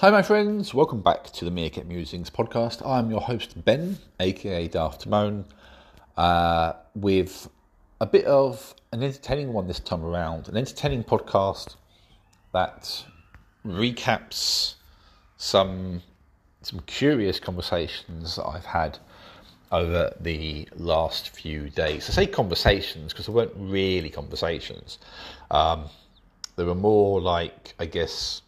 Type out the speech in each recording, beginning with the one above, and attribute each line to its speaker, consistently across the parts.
Speaker 1: Hi, my friends. Welcome back to the Meerkat Musings podcast. I'm your host, Ben, aka Daft Timon, uh, with a bit of an entertaining one this time around. An entertaining podcast that recaps some some curious conversations I've had over the last few days. I say conversations because they weren't really conversations. Um, they were more like, I guess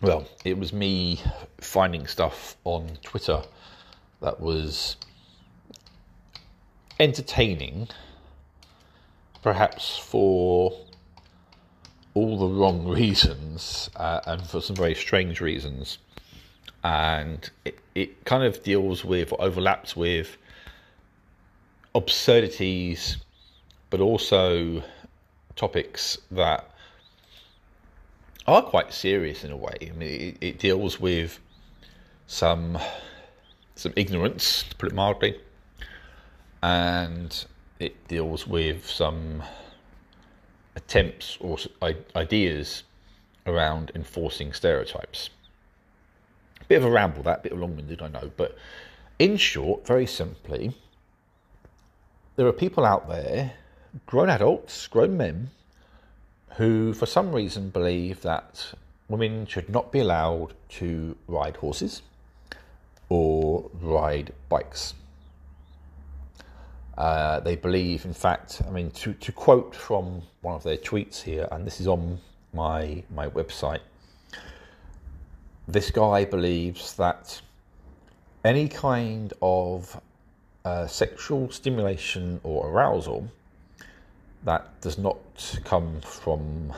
Speaker 1: well, it was me finding stuff on Twitter that was entertaining, perhaps for all the wrong reasons uh, and for some very strange reasons. And it, it kind of deals with, or overlaps with absurdities, but also topics that are quite serious in a way. I mean, it, it deals with some some ignorance, to put it mildly, and it deals with some attempts or ideas around enforcing stereotypes. A Bit of a ramble, that bit of long-winded, I know, but in short, very simply, there are people out there, grown adults, grown men, who, for some reason, believe that women should not be allowed to ride horses or ride bikes. Uh, they believe, in fact, I mean, to, to quote from one of their tweets here, and this is on my, my website, this guy believes that any kind of uh, sexual stimulation or arousal that does not come from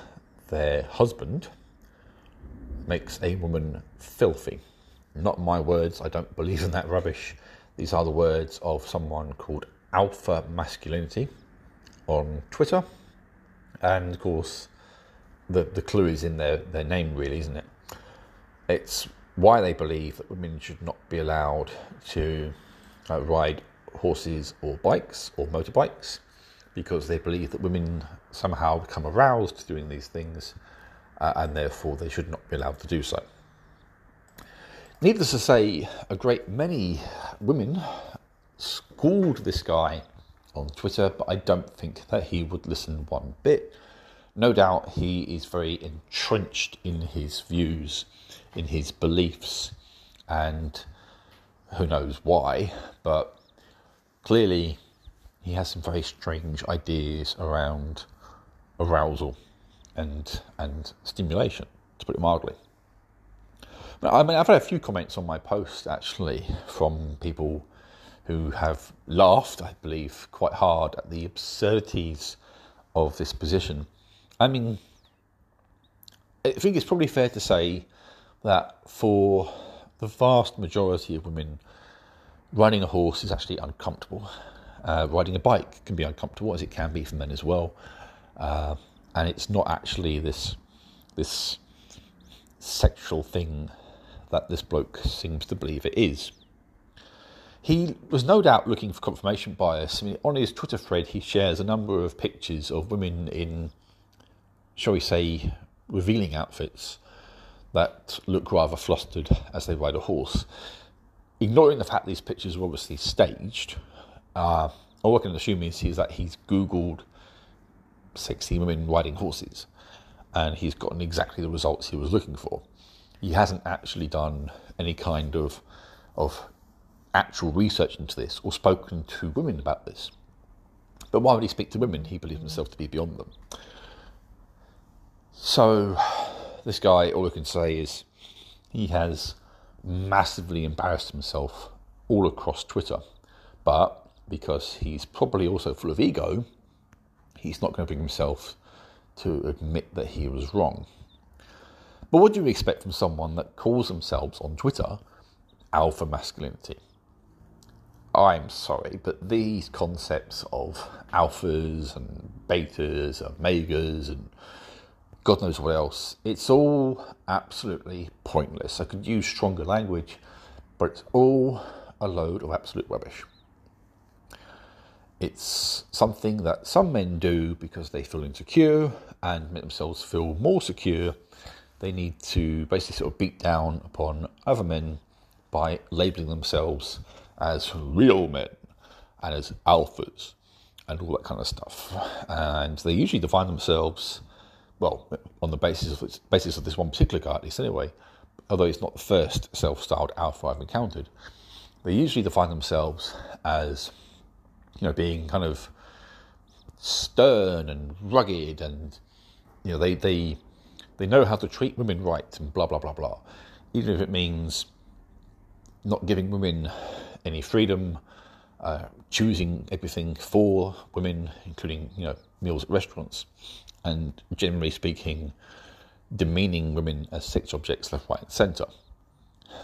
Speaker 1: their husband makes a woman filthy. Not my words, I don't believe in that rubbish. These are the words of someone called Alpha Masculinity on Twitter. And of course, the, the clue is in their, their name, really, isn't it? It's why they believe that women should not be allowed to uh, ride horses or bikes or motorbikes because they believe that women somehow become aroused doing these things uh, and therefore they should not be allowed to do so. Needless to say, a great many women schooled this guy on Twitter, but I don't think that he would listen one bit. No doubt he is very entrenched in his views, in his beliefs, and who knows why, but clearly he has some very strange ideas around arousal and and stimulation, to put it mildly. I mean, I've had a few comments on my post actually from people who have laughed, I believe, quite hard at the absurdities of this position. I mean, I think it's probably fair to say that for the vast majority of women, riding a horse is actually uncomfortable. Uh, riding a bike can be uncomfortable, as it can be for men as well, uh, and it's not actually this this sexual thing that this bloke seems to believe it is. He was no doubt looking for confirmation bias. I mean, on his Twitter thread, he shares a number of pictures of women in, shall we say, revealing outfits that look rather flustered as they ride a horse. Ignoring the fact these pictures were obviously staged, uh, all I can assume is, is that he's Googled sexy women riding horses and he's gotten exactly the results he was looking for. He hasn't actually done any kind of, of actual research into this or spoken to women about this. But why would he speak to women? He believes himself to be beyond them. So, this guy, all I can say is he has massively embarrassed himself all across Twitter. But because he's probably also full of ego, he's not going to bring himself to admit that he was wrong. But what do you expect from someone that calls themselves on Twitter alpha masculinity? I'm sorry, but these concepts of alphas and betas and megas and God knows what else, it's all absolutely pointless. I could use stronger language, but it's all a load of absolute rubbish. It's something that some men do because they feel insecure and make themselves feel more secure they need to basically sort of beat down upon other men by labeling themselves as real men and as alphas and all that kind of stuff. And they usually define themselves, well, on the basis of basis of this one particular guy, at least anyway. Although it's not the first self-styled alpha I've encountered, they usually define themselves as, you know, being kind of stern and rugged, and you know, they they they know how to treat women right, and blah blah blah blah. Even if it means not giving women any freedom, uh, choosing everything for women, including you know meals at restaurants, and generally speaking, demeaning women as sex objects left, right, and centre.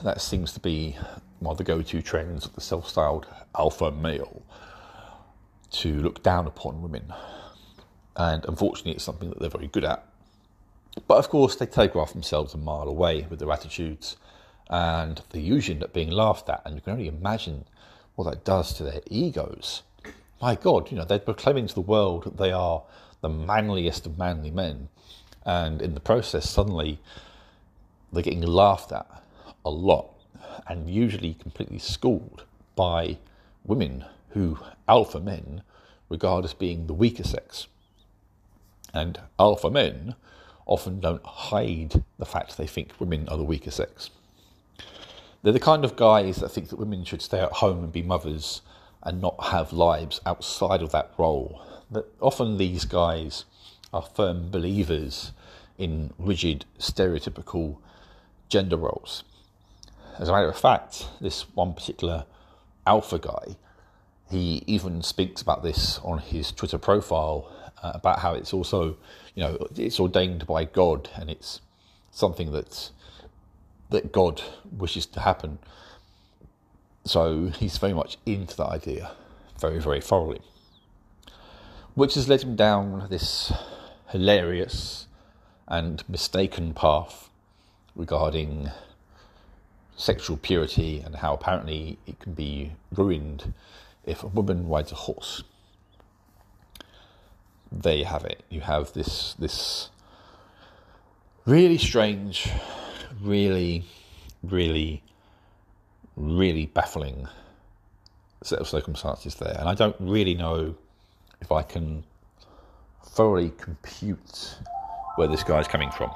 Speaker 1: That seems to be one of the go-to trends of the self-styled alpha male to look down upon women, and unfortunately, it's something that they're very good at. But of course, they telegraph themselves a mile away with their attitudes, and they usually end up being laughed at. And you can only imagine what that does to their egos. My God, you know, they're proclaiming to the world that they are the manliest of manly men, and in the process, suddenly they're getting laughed at a lot, and usually completely schooled by women who alpha men regard as being the weaker sex. And alpha men often don't hide the fact they think women are the weaker sex. They're the kind of guys that think that women should stay at home and be mothers and not have lives outside of that role. That often these guys are firm believers in rigid, stereotypical gender roles. As a matter of fact, this one particular alpha guy, he even speaks about this on his Twitter profile uh, about how it's also, you know, it's ordained by God and it's something that's that God wishes to happen. So he's very much into that idea, very, very thoroughly. Which has led him down this hilarious and mistaken path regarding sexual purity and how apparently it can be ruined if a woman rides a horse. There you have it. You have this this really strange really, really, really baffling set of circumstances there. And I don't really know if I can thoroughly compute where this guy's coming from.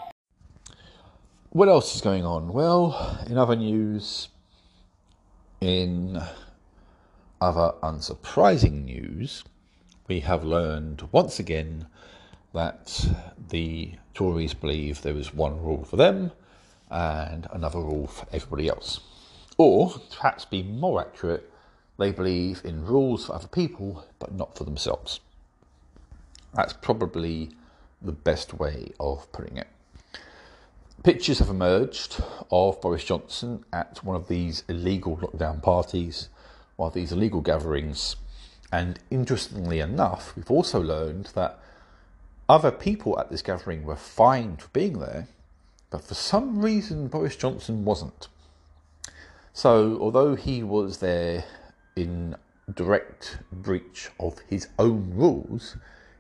Speaker 1: What else is going on? Well, in other news, in other unsurprising news, we have learned once again that the Tories believe there is one rule for them and another rule for everybody else. Or, perhaps be more accurate, they believe in rules for other people but not for themselves. That's probably the best way of putting it. Pictures have emerged of Boris Johnson at one of these illegal lockdown parties, of these illegal gatherings, and interestingly enough, we've also learned that other people at this gathering were fined for being there but for some reason, Boris Johnson wasn't. So, although he was there in direct breach of his own rules,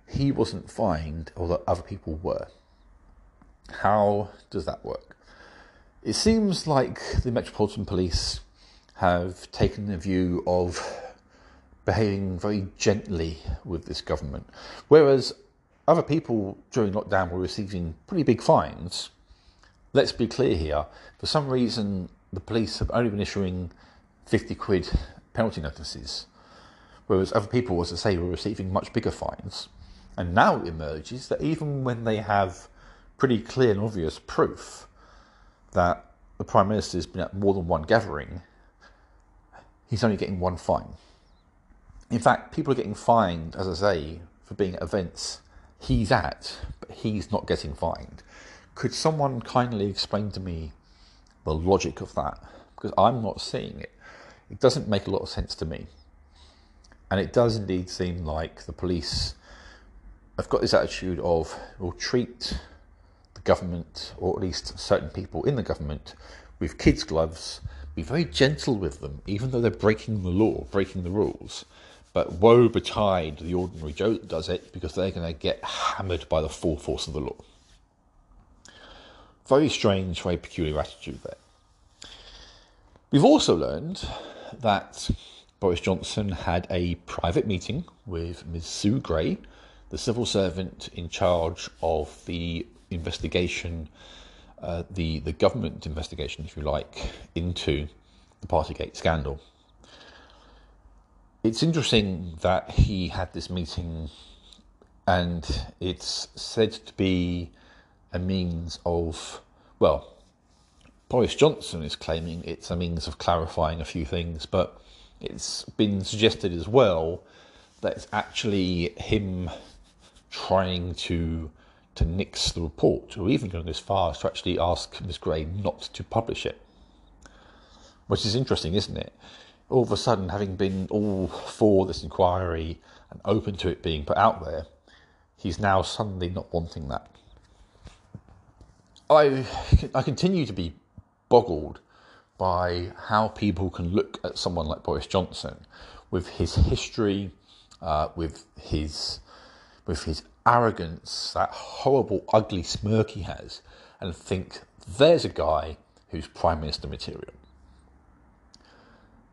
Speaker 1: he wasn't fined, although other people were. How does that work? It seems like the Metropolitan Police have taken the view of behaving very gently with this government, whereas other people during lockdown were receiving pretty big fines let's be clear here. For some reason, the police have only been issuing 50 quid penalty notices, whereas other people, as I say, were receiving much bigger fines. And now it emerges that even when they have pretty clear and obvious proof that the Prime Minister has been at more than one gathering, he's only getting one fine. In fact, people are getting fined, as I say, for being at events he's at, but he's not getting fined. Could someone kindly explain to me the logic of that? Because I'm not seeing it. It doesn't make a lot of sense to me. And it does indeed seem like the police have got this attitude of will treat the government, or at least certain people in the government, with kids' gloves, be very gentle with them, even though they're breaking the law, breaking the rules. But woe betide the ordinary Joe that does it because they're going to get hammered by the full force of the law. very strange, very peculiar attitude there. We've also learned that Boris Johnson had a private meeting with Ms. Sue Gray, the civil servant in charge of the investigation, uh, the, the government investigation, if you like, into the Partygate scandal. It's interesting that he had this meeting and it's said to be a means of, well, Boris Johnson is claiming it's a means of clarifying a few things, but it's been suggested as well that it's actually him trying to to nix the report, or even going as far as to actually ask Ms. Gray not to publish it. Which is interesting, isn't it? All of a sudden, having been all for this inquiry and open to it being put out there, he's now suddenly not wanting that. I, I continue to be boggled by how people can look at someone like Boris Johnson with his history, uh, with his with his arrogance, that horrible, ugly smirk he has, and think there's a guy who's prime minister material.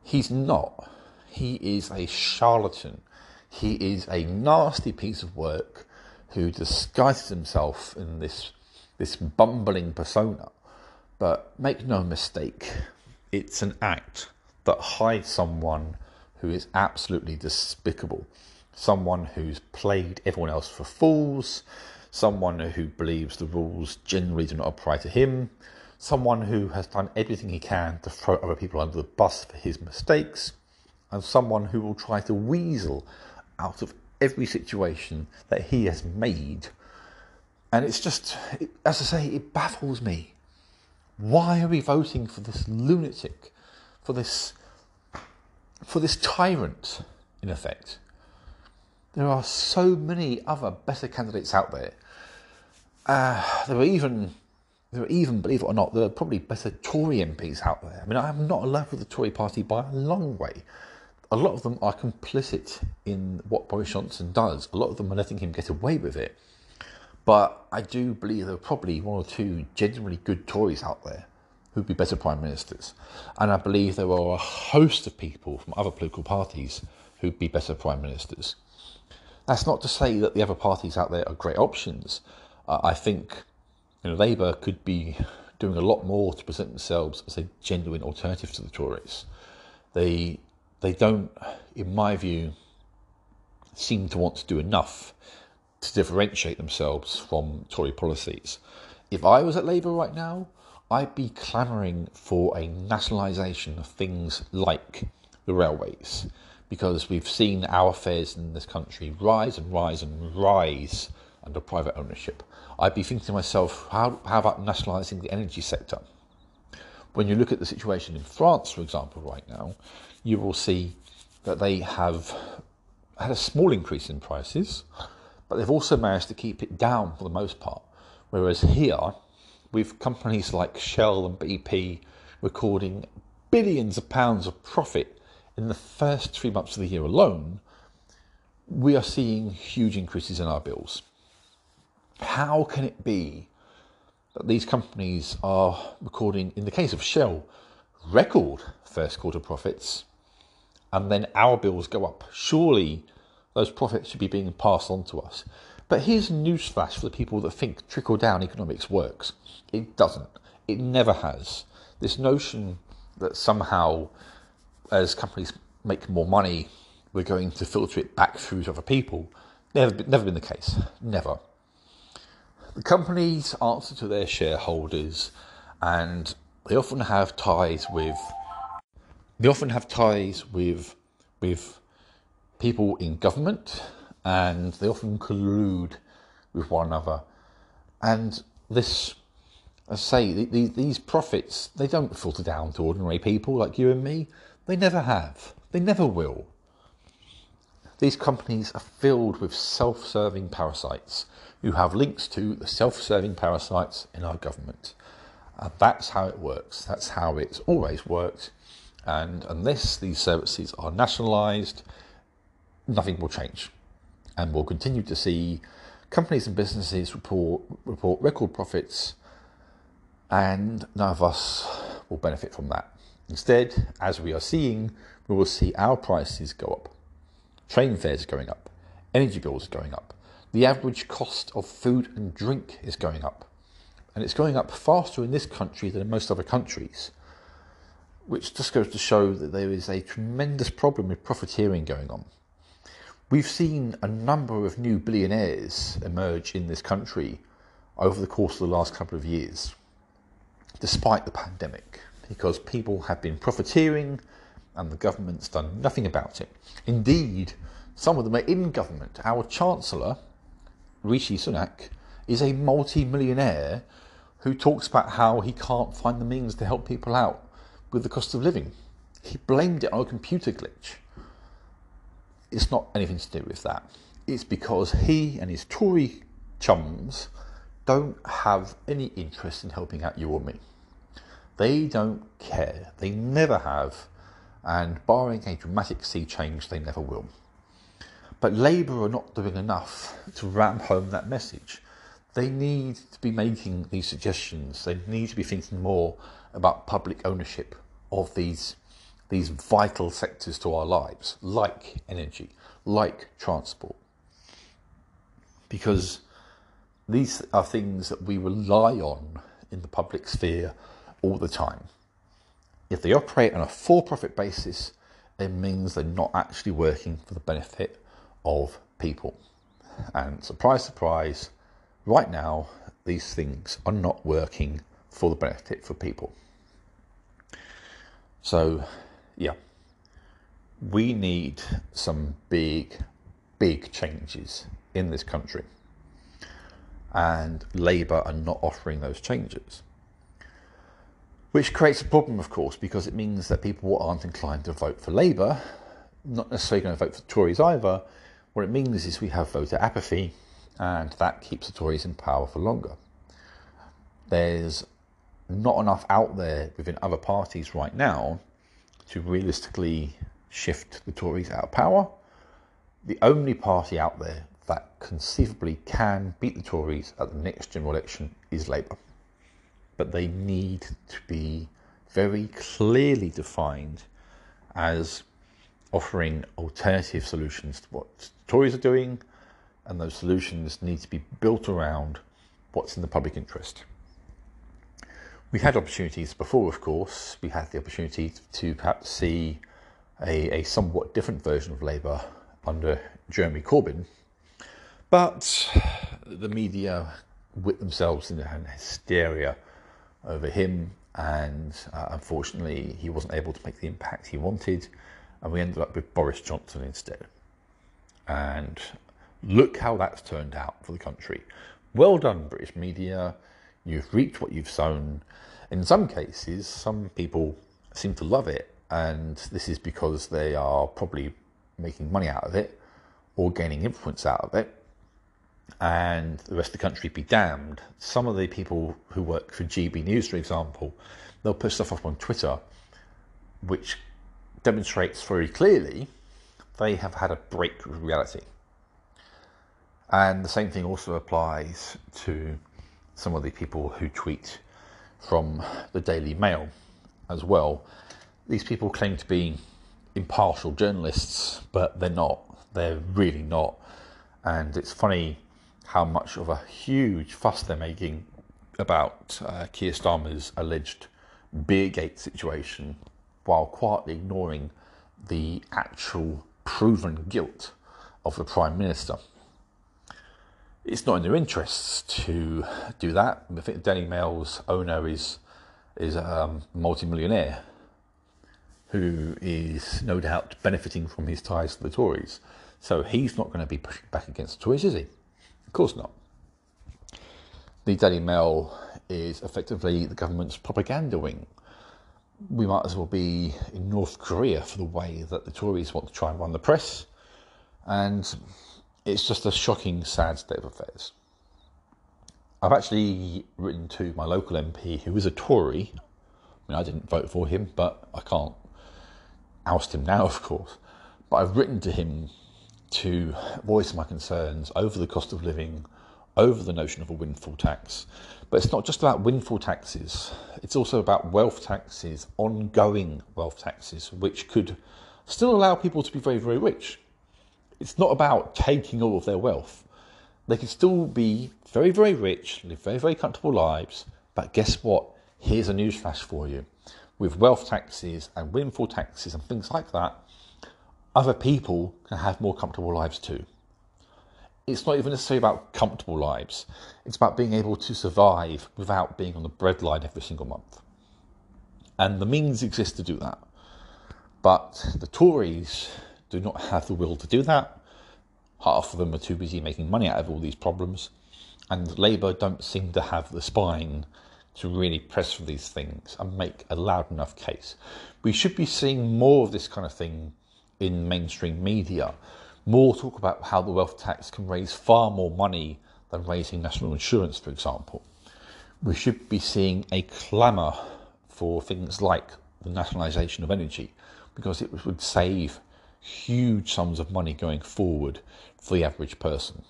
Speaker 1: He's not. He is a charlatan. He is a nasty piece of work who disguises himself in this this bumbling persona. But make no mistake, it's an act that hides someone who is absolutely despicable. Someone who's played everyone else for fools, someone who believes the rules generally do not apply to him, someone who has done everything he can to throw other people under the bus for his mistakes, and someone who will try to weasel out of every situation that he has made. And it's just, as I say, it baffles me. Why are we voting for this lunatic, for this, for this tyrant, in effect? There are so many other better candidates out there. Uh, there are even, there are even, believe it or not, there are probably better Tory MPs out there. I mean, I am not in love with the Tory party by a long way a lot of them are complicit in what Boris Johnson does. A lot of them are letting him get away with it. But I do believe there are probably one or two genuinely good Tories out there who'd be better prime ministers. And I believe there are a host of people from other political parties who'd be better prime ministers. That's not to say that the other parties out there are great options. Uh, I think you know, Labour could be doing a lot more to present themselves as a genuine alternative to the Tories. They they don't, in my view, seem to want to do enough to differentiate themselves from Tory policies. If I was at Labour right now, I'd be clamouring for a nationalisation of things like the railways, because we've seen our fares in this country rise and rise and rise under private ownership. I'd be thinking to myself, how, how about nationalising the energy sector? When you look at the situation in France, for example, right now, you will see that they have had a small increase in prices, but they've also managed to keep it down for the most part. Whereas here, with companies like Shell and BP recording billions of pounds of profit in the first three months of the year alone, we are seeing huge increases in our bills. How can it be that these companies are recording, in the case of Shell, record first quarter profits, and then our bills go up. Surely those profits should be being passed on to us. But here's a newsflash for the people that think trickle down economics works. It doesn't. It never has. This notion that somehow, as companies make more money, we're going to filter it back through to other people, never, never been the case. Never. The companies answer to their shareholders, and they often have ties with they often have ties with with people in government, and they often collude with one another. And this, I say, these profits they don't filter down to ordinary people like you and me. They never have. They never will. These companies are filled with self-serving parasites who have links to the self-serving parasites in our government. And that's how it works. That's how it's always worked and unless these services are nationalised, nothing will change. And we'll continue to see companies and businesses report, report record profits And none of us will benefit from that. Instead, as we are seeing, we will see our prices go up. Train fares are going up, energy bills are going up, the average cost of food and drink is going up. And it's going up faster in this country than in most other countries, which just goes to show that there is a tremendous problem with profiteering going on. We've seen a number of new billionaires emerge in this country over the course of the last couple of years, despite the pandemic, because people have been profiteering and the government's done nothing about it. Indeed, some of them are in government. Our Chancellor, Rishi Sunak, is a multi millionaire who talks about how he can't find the means to help people out with the cost of living. He blamed it on a computer glitch. It's not anything to do with that. It's because he and his Tory chums don't have any interest in helping out you or me. They don't care. They never have. And barring a dramatic sea change, they never will. But Labour are not doing enough to ram home that message. They need to be making these suggestions. They need to be thinking more about public ownership of these these vital sectors to our lives, like energy, like transport. Because these are things that we rely on in the public sphere all the time. If they operate on a for profit basis, it means they're not actually working for the benefit of people. And surprise, surprise, right now, these things are not working for the benefit for people. So, yeah, we need some big, big changes in this country. And Labour are not offering those changes. Which creates a problem, of course, because it means that people aren't inclined to vote for Labour, not necessarily going to vote for Tories either. What it means is we have voter apathy, and that keeps the Tories in power for longer. There's not enough out there within other parties right now to realistically shift the Tories out of power. The only party out there that conceivably can beat the Tories at the next general election is Labour. But they need to be very clearly defined as offering alternative solutions to what Tories are doing, and those solutions need to be built around what's in the public interest. We had opportunities before, of course. We had the opportunity to perhaps see a, a somewhat different version of Labour under Jeremy Corbyn. But the media whipped themselves into an hysteria over him, and uh, unfortunately, he wasn't able to make the impact he wanted, and we ended up with Boris Johnson instead. And look how that's turned out for the country. Well done, British media. You've reaped what you've sown. In some cases, some people seem to love it and this is because they are probably making money out of it or gaining influence out of it. And the rest of the country be damned. Some of the people who work for GB News, for example, they'll put stuff up on Twitter which demonstrates very clearly they have had a break with reality. And the same thing also applies to some of the people who tweet from the Daily Mail as well these people claim to be impartial journalists, but they're not. They're really not. And it's funny how much of a huge fuss they're making about uh, Keir Starmer's alleged Beergate situation while quietly ignoring the actual proven guilt of the Prime Minister. It's not in their interests to do that. I think Daily Mail's owner is is a um, multi-millionaire who is no doubt benefiting from his ties to the Tories. So he's not going to be pushing back against the Tories, is he? Of course not. The Daily Mail is effectively the government's propaganda wing. We might as well be in North Korea for the way that the Tories want to try and run the press. And it's just a shocking, sad state of affairs. I've actually written to my local MP, who is a Tory. I mean, I didn't vote for him, but I can't oust him now, of course. But I've written to him to voice my concerns over the cost of living, over the notion of a windfall tax, But it's not just about windfall taxes, it's also about wealth taxes, ongoing wealth taxes, which could still allow people to be very, very rich. It's not about taking all of their wealth. They can still be very, very rich, live very, very comfortable lives. But guess what? Here's a newsflash for you. With wealth taxes and windfall taxes and things like that, other people can have more comfortable lives too. It's not even necessarily about comfortable lives, it's about being able to survive without being on the breadline every single month. And the means exist to do that. But the Tories do not have the will to do that. Half of them are too busy making money out of all these problems. And Labour don't seem to have the spine to really press for these things and make a loud enough case. We should be seeing more of this kind of thing in mainstream media. More talk about how the wealth tax can raise far more money than raising national insurance, for example. We should be seeing a clamour for things like the nationalisation of energy because it would save huge sums of money going forward for the average person.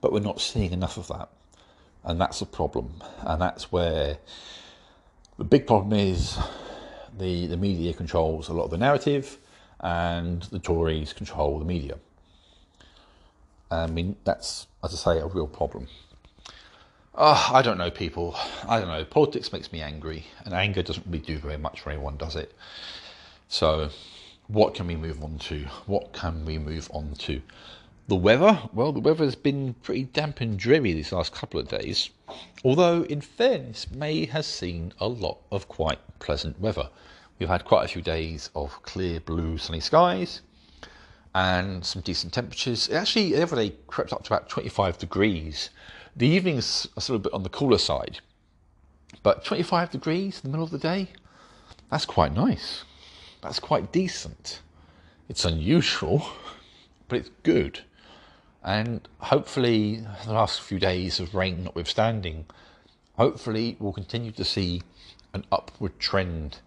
Speaker 1: But we're not seeing enough of that. And that's a problem. And that's where the big problem is the, the media controls a lot of the narrative and the Tories control the media. I mean, that's, as I say, a real problem. Oh, I don't know, people. I don't know. Politics makes me angry, and anger doesn't really do very much for anyone, does it? So, what can we move on to? What can we move on to? The weather? Well, the weather has been pretty damp and dreary these last couple of days. Although, in fairness, May has seen a lot of quite pleasant weather. We've had quite a few days of clear blue sunny skies and some decent temperatures. It actually, every day crept up to about 25 degrees. The evenings are still a bit on the cooler side, but 25 degrees in the middle of the day, that's quite nice. That's quite decent. It's unusual, but it's good. And hopefully, the last few days of rain notwithstanding, hopefully we'll continue to see an upward trend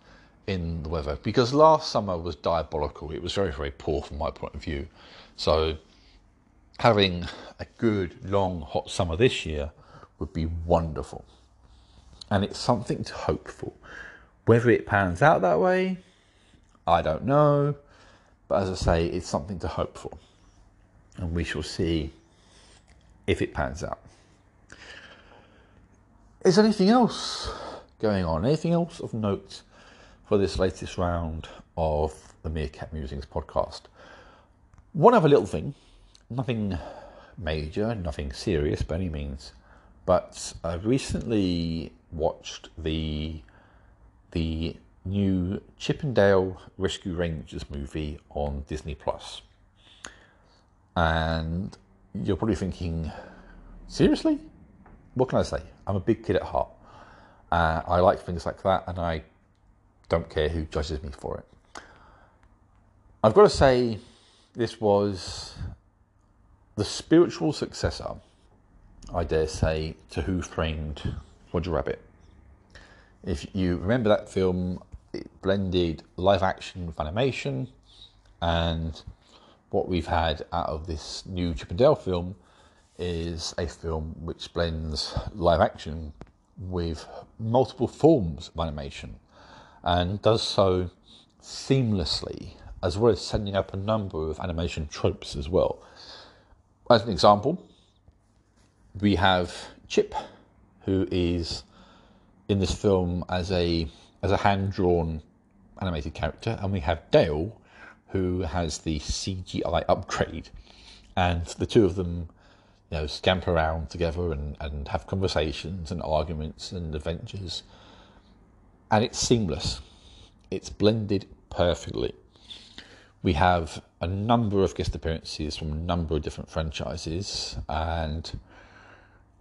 Speaker 1: in the weather because last summer was diabolical. It was very, very poor from my point of view. So, having a good, long, hot summer this year would be wonderful. And it's something to hope for. Whether it pans out that way, I don't know. But as I say, it's something to hope for. And we shall see if it pans out. Is anything else going on? Anything else of note for this latest round of the Meerkat Musings podcast. One other little thing, nothing major, nothing serious by any means, but I've recently watched the the new Chip 'n Dale Rescue Rangers movie on Disney Plus. And you're probably thinking, seriously? What can I say? I'm a big kid at heart. Uh, I like things like that, and I don't care who judges me for it. I've got to say, this was the spiritual successor, I dare say, to Who Framed Roger Rabbit. If you remember that film, it blended live action with animation, and what we've had out of this new Chip 'n Dale film is a film which blends live action with multiple forms of animation and does so seamlessly, as well as setting up a number of animation tropes as well. As an example, we have Chip, who is in this film as a as a hand drawn animated character, and we have Dale, who has the CGI upgrade, and the two of them, you know, scamper around together and, and have conversations and arguments and adventures and it's seamless. It's blended perfectly. We have a number of guest appearances from a number of different franchises, and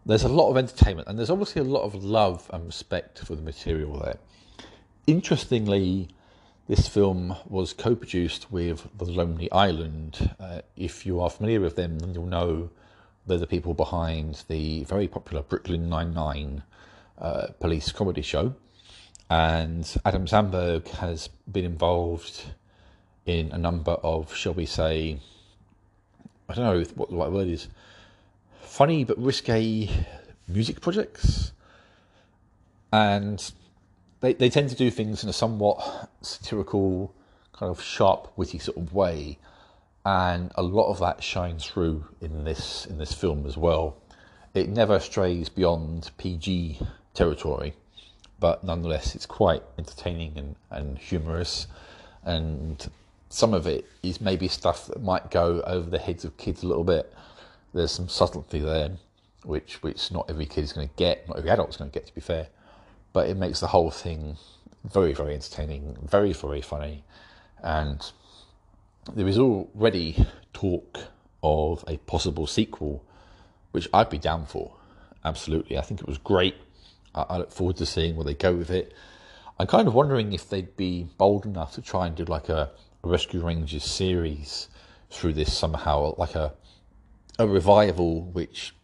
Speaker 1: there's a lot of entertainment, and there's obviously a lot of love and respect for the material there. Interestingly, this film was co produced with The Lonely Island. Uh, if you are familiar with them, then you'll know they're the people behind the very popular Brooklyn Nine-Nine uh, police comedy show and Adam Samberg has been involved in a number of, shall we say, I don't know what the right word is, funny but risque music projects, and they they tend to do things in a somewhat satirical, kind of sharp, witty sort of way, and a lot of that shines through in this in this film as well. It never strays beyond PG territory, but nonetheless, it's quite entertaining and, and humorous, and some of it is maybe stuff that might go over the heads of kids a little bit. There's some subtlety there, which which not every kid is going to get, not every adult is going to get. To be fair, but it makes the whole thing very very entertaining, very very funny, and there is already talk of a possible sequel, which I'd be down for. Absolutely, I think it was great. I, look forward to seeing where they go with it. I'm kind of wondering if they'd be bold enough to try and do like a Rescue Rangers series through this somehow, like a a revival which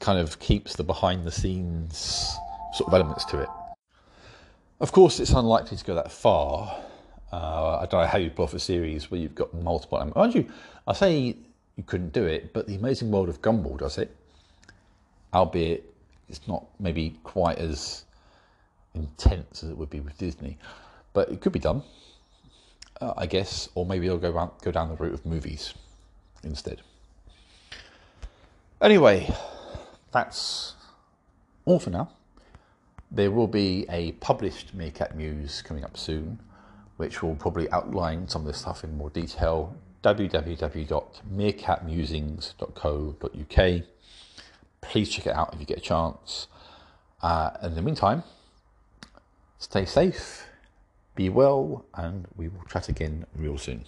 Speaker 1: kind of keeps the behind the scenes sort of elements to it. Of course, it's unlikely to go that far. Uh, I don't know how you pull off a series where you've got multiple. Mind you, I say you couldn't do it, but the Amazing World of Gumball does it, albeit it's not maybe quite as intense as it would be with Disney, but it could be done uh, I guess, or maybe they'll go go down the route of movies instead. Anyway, that's all for now. There will be a published Meerkat Muse coming up soon, which will probably outline some of this stuff in more detail. www.meerkatmusings.co.uk. Please check it out if you get a chance. Uh, in the meantime, stay safe be well, and we will chat again real soon.